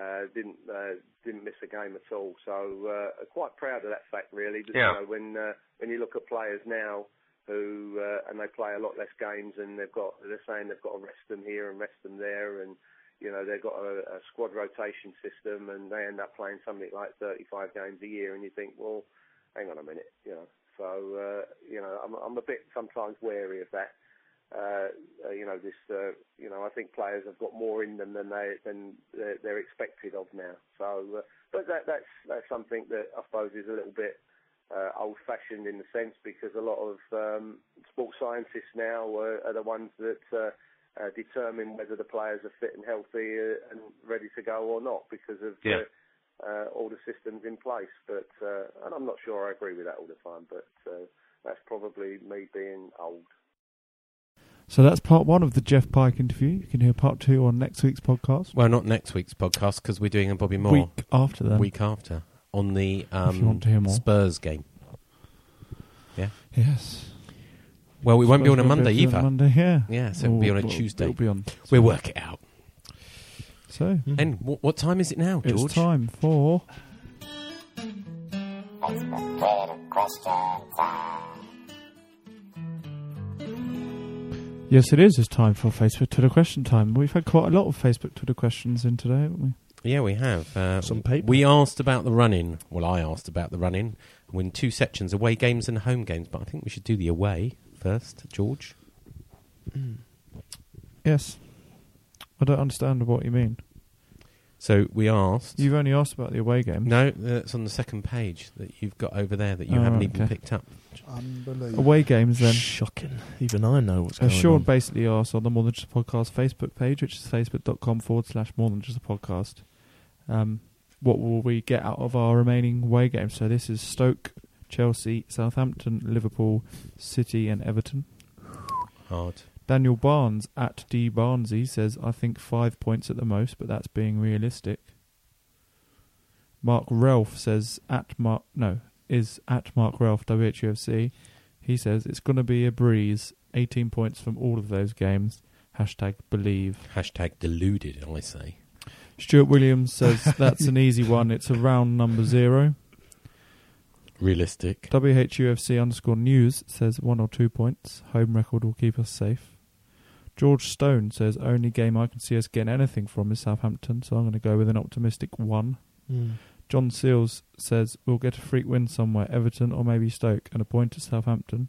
Uh, didn't uh, didn't miss a game at all. So uh, quite proud of that fact, really. But, Yeah. You know, when uh, when you look at players now who uh, and they play a lot less games, and they've got they're saying they've got to rest them here and rest them there, and you know they've got a, a squad rotation system, and they end up playing something like 35 games a year, and you think, well, hang on a minute, you know. So uh, you know, I'm I'm a bit sometimes wary of that. Uh, uh, you know, this, uh, you know, I think players have got more in them than they than they're, they're expected of now. So, uh, but that that's that's something that I suppose is a little bit uh, old-fashioned in the sense because a lot of um, sports scientists now are, are the ones that uh, uh, determine whether the players are fit and healthy uh, and ready to go or not because of Yeah. uh, uh, all the systems in place. But uh, and I'm not sure I agree with that all the time, but uh, that's probably me being old. So that's part one of the Geoff Pike interview. You can hear part two on next week's podcast. Well, not next week's podcast because we're doing a Bobby Moore Week after that. Week after on the um, you want to hear more. Spurs game. Yeah. Yes. Well, we won't be on a we'll Monday be on either. Monday, yeah. Yeah, so it'll be on a Tuesday. It'll be on. We'll work it out. So, And what, what time is it now, George? it's time for. Yes, it is. It's time for Facebook Twitter question time. We've had quite a lot of Facebook Twitter questions in today, haven't we? Yeah, we have. Uh, Some paper. We asked about the running. Well, I asked about the running. We're in two sections, away games and home games. But I think we should do the away first, George. Yes. I don't understand what you mean. So we asked. You've only asked about the away game. No, that's on the second page that you've got over there that you Oh, haven't even picked up. Unbelievable. Away games then. Shocking. Even I know what's Uh, going Sean on. Sean basically asked on the More Than Just a Podcast Facebook page, which is facebook.com forward slash More Than Just a Podcast, um, what will we get out of our remaining away games? So this is Stoke, Chelsea, Southampton, Liverpool, City, and Everton. Hard. Daniel Barnes at D Barnesy says, I think five points at the most, but that's being realistic. Mark Ralph says, at Mark, no, is at Mark Ralph, WHUFC. He says, it's going to be a breeze. 18 points from all of those games. Hashtag believe. Hashtag deluded, I say. Stuart Williams says, that's an easy one. It's a round number zero. Realistic. WHUFC underscore news says one or two points. Home record will keep us safe. George Stone says only game I can see us getting anything from is Southampton, so I'm going to go with an optimistic one. Mm. John Seals says we'll get a freak win somewhere, Everton or maybe Stoke, and a point at Southampton.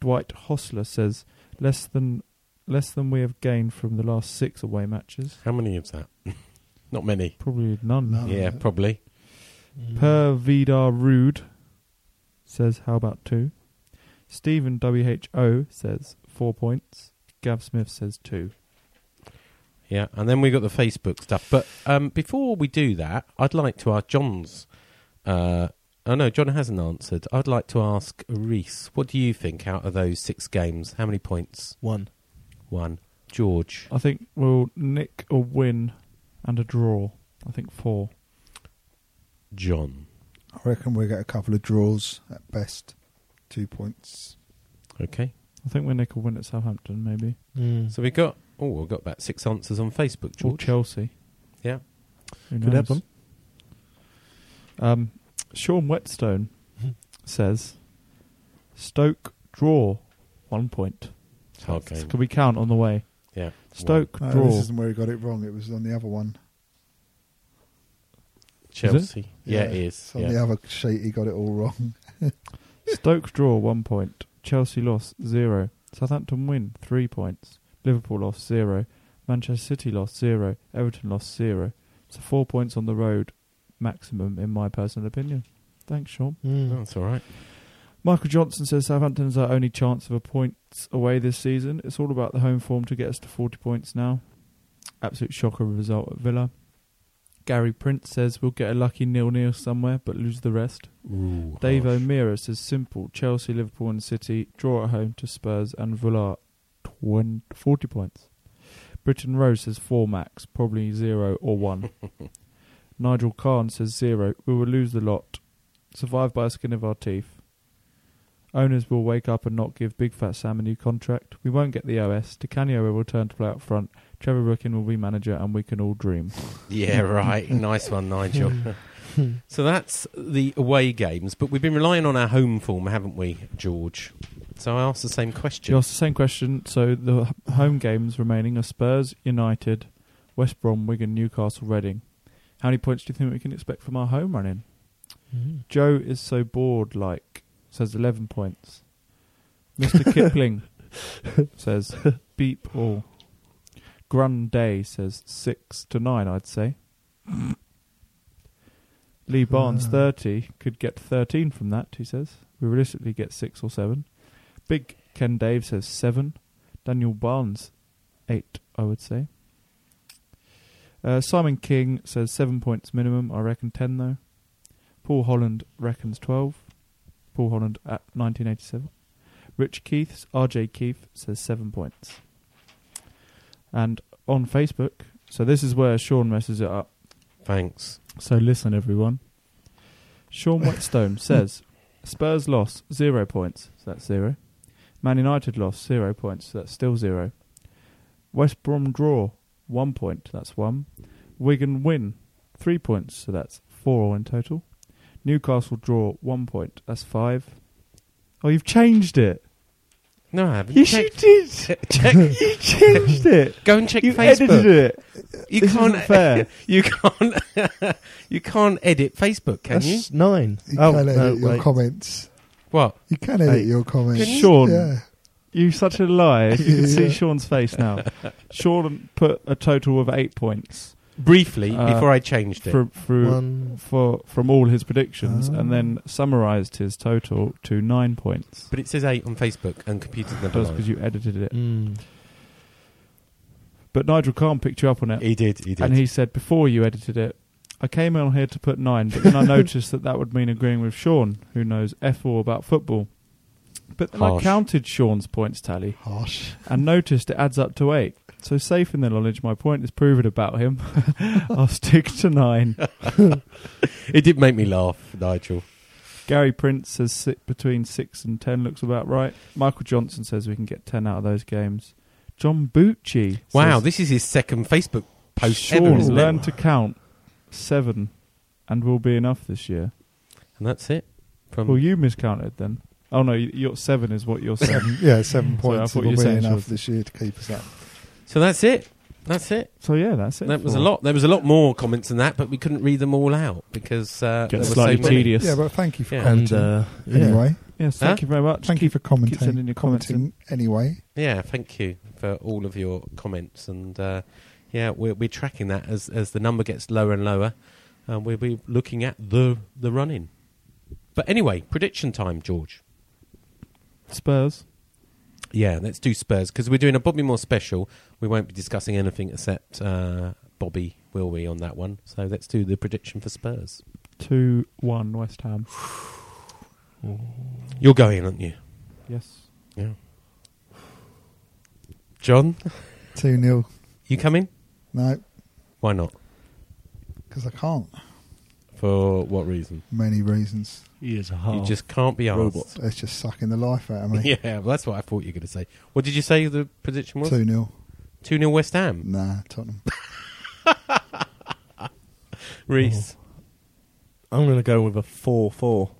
Dwight Hostler says less than less than we have gained from the last six away matches. How many is that? Not many. Probably none. No. Yeah, probably. Per Vidar Rude says, how about two? Stephen WHO says, four points. Gav Smith says, two. Yeah, and then we got the Facebook stuff. But um, before we do that, I'd like to ask John's. Uh, oh no, John hasn't answered. I'd like to ask Reese. What do you think out of those six games? How many points? One. One. George. I think we'll nick a win and a draw. I think four. John. I reckon we'll get a couple of draws at best. Two points. Okay. I think we'll nick a win at Southampton, maybe. Mm. So we got. Oh, we've got about six answers on Facebook, Or Chelsea. Yeah. Who Could knows? happen. Um, Sean Whetstone says, Stoke draw, one point. Okay. game. Can we count on the way? Yeah. Stoke No, draw. this isn't where he got it wrong. It was on the other one. Chelsea. Yeah, it is. It's on yeah. the other sheet, he got it all wrong. Stoke draw one point. Chelsea loss zero. Southampton win three points. Liverpool lost zero. Manchester City lost zero. Everton lost zero. So four points on the road, maximum in my personal opinion. Thanks, Sean. Mm. That's all right. Michael Johnson says Southampton's our only chance of a point away this season. It's all about the home form to get us to 40 points now. Absolute shocker result at Villa. Gary Prince says we'll get a lucky nil-nil somewhere, but lose the rest. Ooh, Dave harsh. O'Meara says simple: Chelsea, Liverpool, and City draw at home to Spurs and Villa, 20, 40 points. Britton Rose says four max, probably zero or one. Nigel Kahn says zero. We will lose the lot. Survive by a skin of our teeth. Owners will wake up and not give Big Fat Sam a new contract. We won't get the OS. Canio will return to play up front. Trevor Brooking will be manager, and we can all dream. Yeah, right. nice one, Nigel. so that's the away games, but we've been relying on our home form, haven't we, George? So I asked the same question. You asked the same question. So the h- home games remaining are Spurs, United, West Brom, Wigan, Newcastle, Reading. How many points do you think we can expect from our home running? Mm. Joe is so bored, like, says 11 points. Mr. Kipling says beep all. Grun Day says 6 to 9, I'd say. Lee Barnes, Ah. 30, could get 13 from that, he says. We realistically get 6 or 7. Big Ken Dave says 7. Daniel Barnes, 8, I would say. Uh, Simon King says 7 points minimum. I reckon 10, though. Paul Holland reckons 12. Paul Holland at 1987. Rich Keith, RJ Keith, says 7 points. And on Facebook, so this is where Sean messes it up. Thanks. So listen, everyone. Sean Whetstone says Spurs loss, 0 points. So that's 0. Man United loss, 0 points. So that's still 0. West Brom draw, 1 point. That's 1. Wigan win, 3 points. So that's 4 in total. Newcastle draw, 1 point. That's 5. Oh, you've changed it. No, I haven't. Yes, check, you did. check. you changed it. Go and check You've Facebook. edited it. You This can't. isn't fair. You can't. you can't edit Facebook, can you? Nine. You oh, can edit no, your wait. comments. What? You can edit Hey. your comments. Sean. Yeah. you're such a liar. You can see Sean's face now. Sean put a total of eight points. Briefly Uh, before I changed it. From, through, One. for, from all his predictions Oh. and then summarised his total to nine points. but it says eight on Facebook, and computers never That's because you edited it. Mm. But Nigel Khan picked you up on it. He did. He did. And he said before you edited it, I came on here to put nine, but then I noticed that that would mean agreeing with Sean, who knows F all about football. But then I counted Sean's points tally Harsh. and noticed it adds up to eight. So safe in the knowledge my point is proven about him. I'll stick to nine. it did make me laugh, Nigel. Gary Prince says sit between six and ten looks about right. Michael Johnson says we can get ten out of those games. John Bucci. Wow, says, this is his second Facebook post Sean, ever, isn't learn it? to count seven, and will be enough this year. And that's it. From Well, you miscounted then. Oh no, y- your seven is what you're saying. Yeah, seven Sorry, I points thought will you were be saying enough yours. this year to keep us up. So that's it. That's it. so yeah, that's it. That was a lot. There was a lot more comments than that, but we couldn't read them all out because uh, there Gets were slightly so many. tedious. Yeah, but thank you for Yeah. And commenting. uh, yeah. anyway, Yes, thank Huh? you very much. thank you for commenting. sending your comments commenting anyway. Yeah, thank you for all of your comments, and uh, yeah, we're, we're tracking that as as the number gets lower and lower. Uh, we'll be looking at the the run in. But anyway, prediction time, George. Spurs. Yeah, let's do Spurs because we're doing a Bobby Moore special. We won't be discussing anything except uh, Bobby, will we, on that one? So let's do the prediction for Spurs. Two one West Ham. You're going, aren't you? Yes. Yeah. John, 2 0. you coming? No, Why not? because I can't. For what reason? Many reasons. He is a half. You just can't be asked. robot. It's just sucking the life out of me. Yeah, well, that's what I thought you were going to say. What did you say the prediction was? 2 0. 2 0 West Ham. Nah, Tottenham. Reese. Oh. I'm going to go with a 4 4.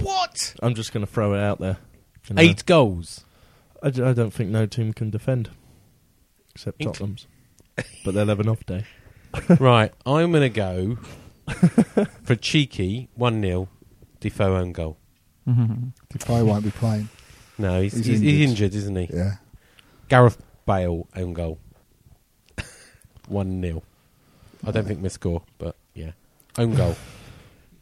What? I'm just going to throw it out there. You know. Eight goals. I, d- I don't think no team can defend. Except Int- Tottenham's. but they'll have an off day. right, I'm going to go for cheeky 1 0 Defoe own goal. Defoe won't be playing. No, he's, He's he's, he's injured. injured, isn't he? Yeah. Gareth Bale own goal. 1 0. I don't think we score, but yeah. Own goal.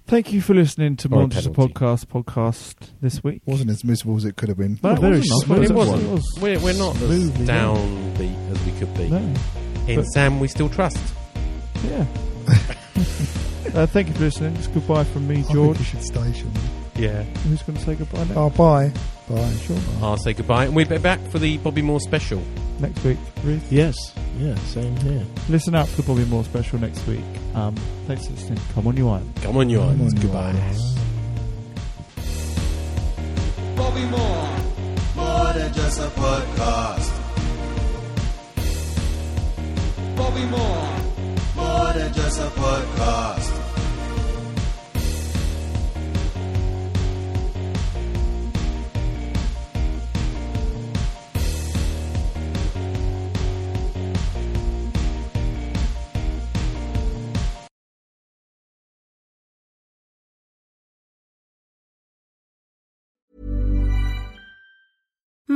Thank you for listening to Or a Monsters penalty. Podcast podcast this week. Wasn't as miserable as it could have been. No, it very wasn't. smooth. it It wasn't. was. We're, we're not as Smoothly done. downbeat as we could be. No. In But- Sam, we still trust. Yeah. Uh, thank you for listening. It's goodbye from me, I think George. you should station. Yeah. Who's going to say goodbye next, Oh, bye. Bye. Sure. I'll say goodbye, and we'll be back for the Bobby Moore special. next week? Ruth? Yes. Yeah, same here. Listen out for the Bobby Moore special next week. Um, thanks for listening. Come on, you iron. Come on, you Come on, you Goodbye. irons. Bobby Moore. More than just a podcast. Bobby Moore. Just a podcast.